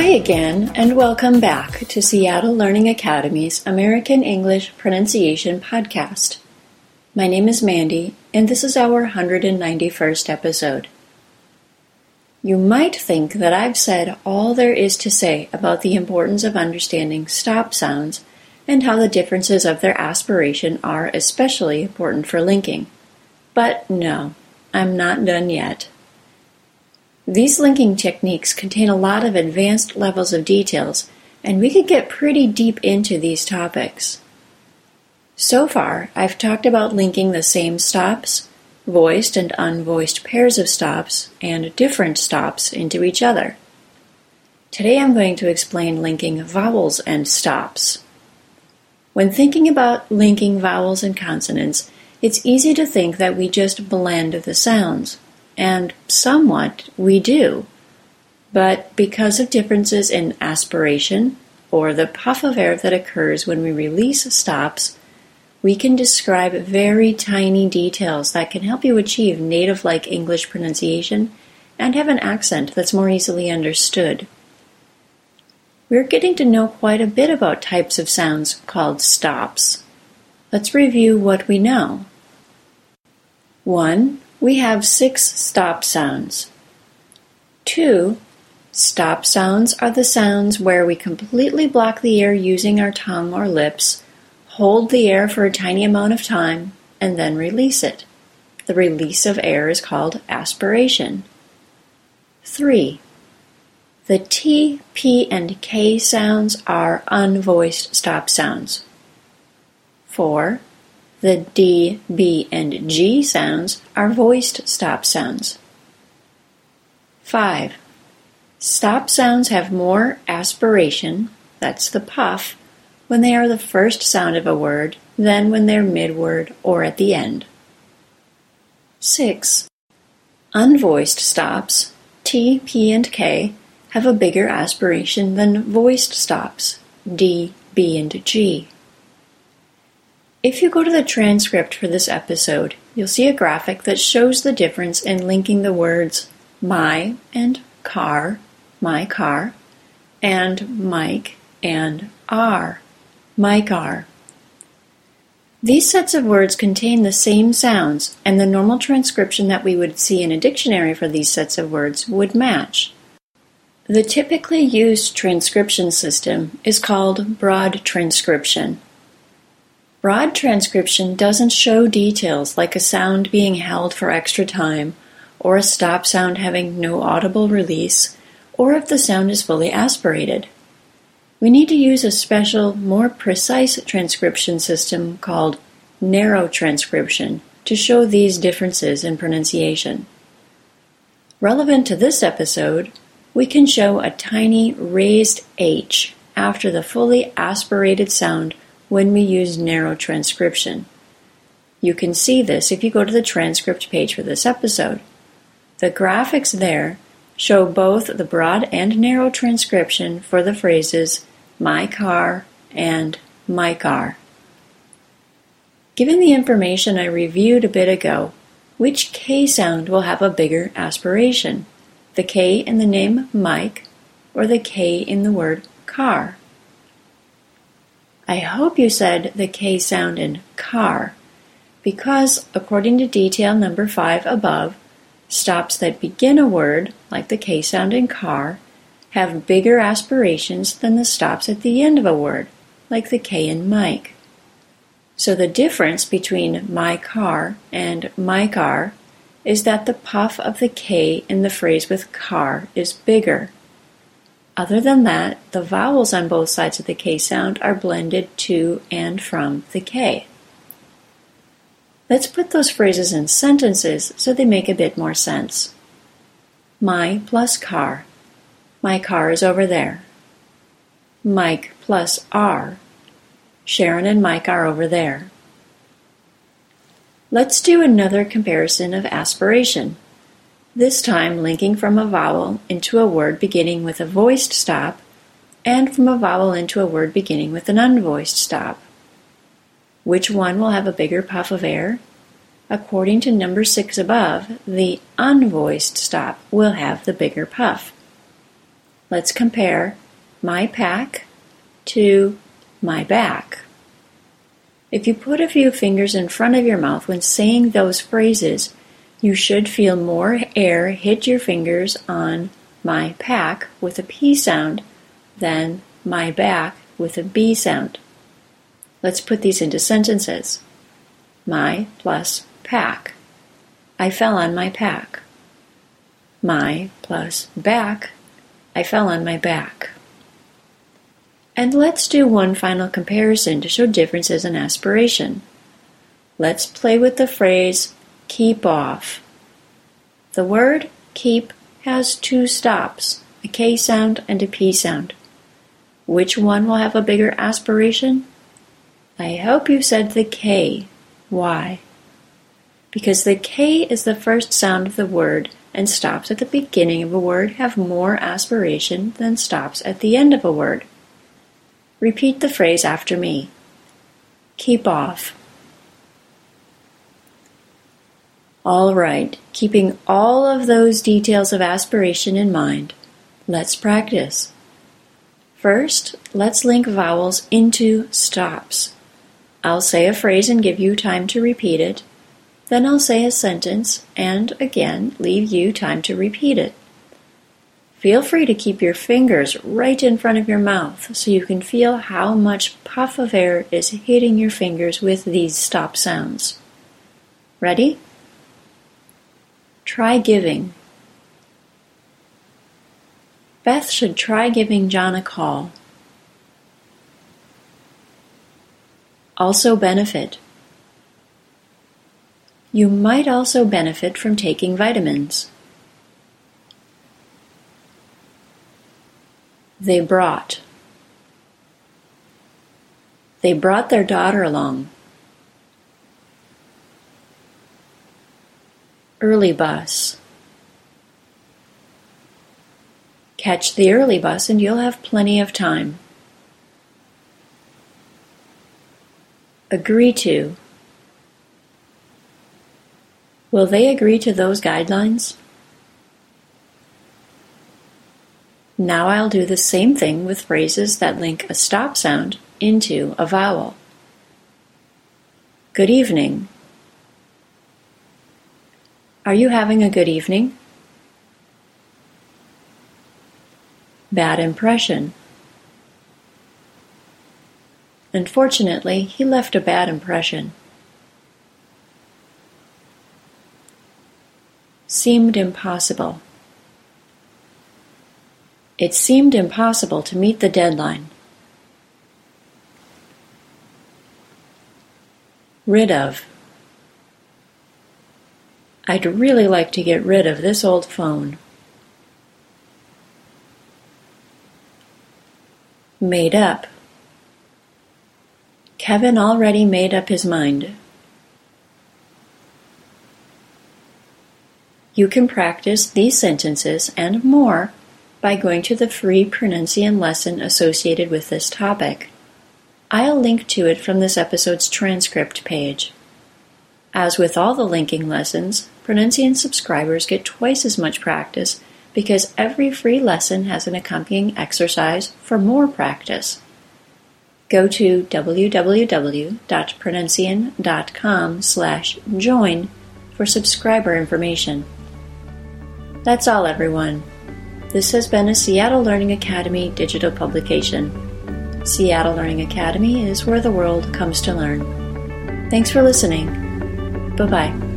Hi again, and welcome back to Seattle Learning Academy's American English Pronunciation Podcast. My name is Mandy, and this is our 191st episode. You might think that I've said all there is to say about the importance of understanding stop sounds and how the differences of their aspiration are especially important for linking. But no, I'm not done yet. These linking techniques contain a lot of advanced levels of details, and we could get pretty deep into these topics. So far, I've talked about linking the same stops, voiced and unvoiced pairs of stops, and different stops into each other. Today I'm going to explain linking vowels and stops. When thinking about linking vowels and consonants, it's easy to think that we just blend the sounds and somewhat we do. But because of differences in aspiration, or the puff of air that occurs when we release stops, we can describe very tiny details that can help you achieve native like English pronunciation and have an accent that's more easily understood. We're getting to know quite a bit about types of sounds called stops. Let's review what we know. 1 we have six stop sounds. Two stop sounds are the sounds where we completely block the air using our tongue or lips, hold the air for a tiny amount of time, and then release it. The release of air is called aspiration. 3. The T, P, and K sounds are unvoiced stop sounds. 4. The D, B, and G sounds are voiced stop sounds. 5. Stop sounds have more aspiration, that's the puff, when they are the first sound of a word than when they're mid-word or at the end. 6. Unvoiced stops, T, P, and K, have a bigger aspiration than voiced stops, D, B, and G. If you go to the transcript for this episode, you'll see a graphic that shows the difference in linking the words my and car, my car, and Mike and are, Mike are. These sets of words contain the same sounds, and the normal transcription that we would see in a dictionary for these sets of words would match. The typically used transcription system is called broad transcription. Broad transcription doesn't show details like a sound being held for extra time, or a stop sound having no audible release, or if the sound is fully aspirated. We need to use a special, more precise transcription system called narrow transcription to show these differences in pronunciation. Relevant to this episode, we can show a tiny raised H after the fully aspirated sound when we use narrow transcription. You can see this if you go to the transcript page for this episode. The graphics there show both the broad and narrow transcription for the phrases my car and Mike are. Given the information I reviewed a bit ago, which K sound will have a bigger aspiration? The K in the name Mike or the K in the word car? I hope you said the K sound in car, because, according to detail number 5 above, stops that begin a word, like the K sound in car, have bigger aspirations than the stops at the end of a word, like the K in Mike. So the difference between my car and Mike are is that the puff of the K in the phrase with car is bigger. Other than that, the vowels on both sides of the K sound are blended to and from the K. Let's put those phrases in sentences so they make a bit more sense. My plus car. My car is over there. Mike plus R. Sharon and Mike are over there. Let's do another comparison of aspiration this time linking from a vowel into a word beginning with a voiced stop, and from a vowel into a word beginning with an unvoiced stop. Which one will have a bigger puff of air? According to number 6 above, the unvoiced stop will have the bigger puff. let's compare my pack to my back. If you put a few fingers in front of your mouth when saying those phrases, you should feel more air hit your fingers on my pack with a P sound than my back with a B sound. Let's put these into sentences. My plus pack. I fell on my pack. My plus back. I fell on my back. And let's do one final comparison to show differences in aspiration. Let's play with the phrase keep off. The word keep has two stops, a K sound and a P sound. Which one will have a bigger aspiration? I hope you said the K. Why? Because the K is the first sound of the word and stops at the beginning of a word have more aspiration than stops at the end of a word. Repeat the phrase after me. Keep off. All right, keeping all of those details of aspiration in mind, let's practice. First, let's link vowels into stops. I'll say a phrase and give you time to repeat it. Then I'll say a sentence and again leave you time to repeat it. Feel free to keep your fingers right in front of your mouth so you can feel how much puff of air is hitting your fingers with these stop sounds. Ready? Try giving. Beth should try giving John a call. Also benefit. You might also benefit from taking vitamins. They brought. They brought their daughter along. Early bus. Catch the early bus and you'll have plenty of time. Agree to. Will they agree to those guidelines? Now I'll do the same thing with phrases that link a stop sound into a vowel. Good evening. Are you having a good evening? Bad impression. Unfortunately, he left a bad impression. Seemed impossible. It seemed impossible to meet the deadline. Rid of. I'd really like to get rid of this old phone. Made up. Kevin already made up his mind. You can practice these sentences and more by going to the free pronunciation lesson associated with this topic. I'll link to it from this episode's transcript page. As with all the linking lessons, Pronuncian subscribers get twice as much practice because every free lesson has an accompanying exercise for more practice. Go to www.pronuncian.com slash join for subscriber information. That's all, everyone. This has been a Seattle Learning Academy digital publication. Seattle Learning Academy is where the world comes to learn. Thanks for listening. Bye bye.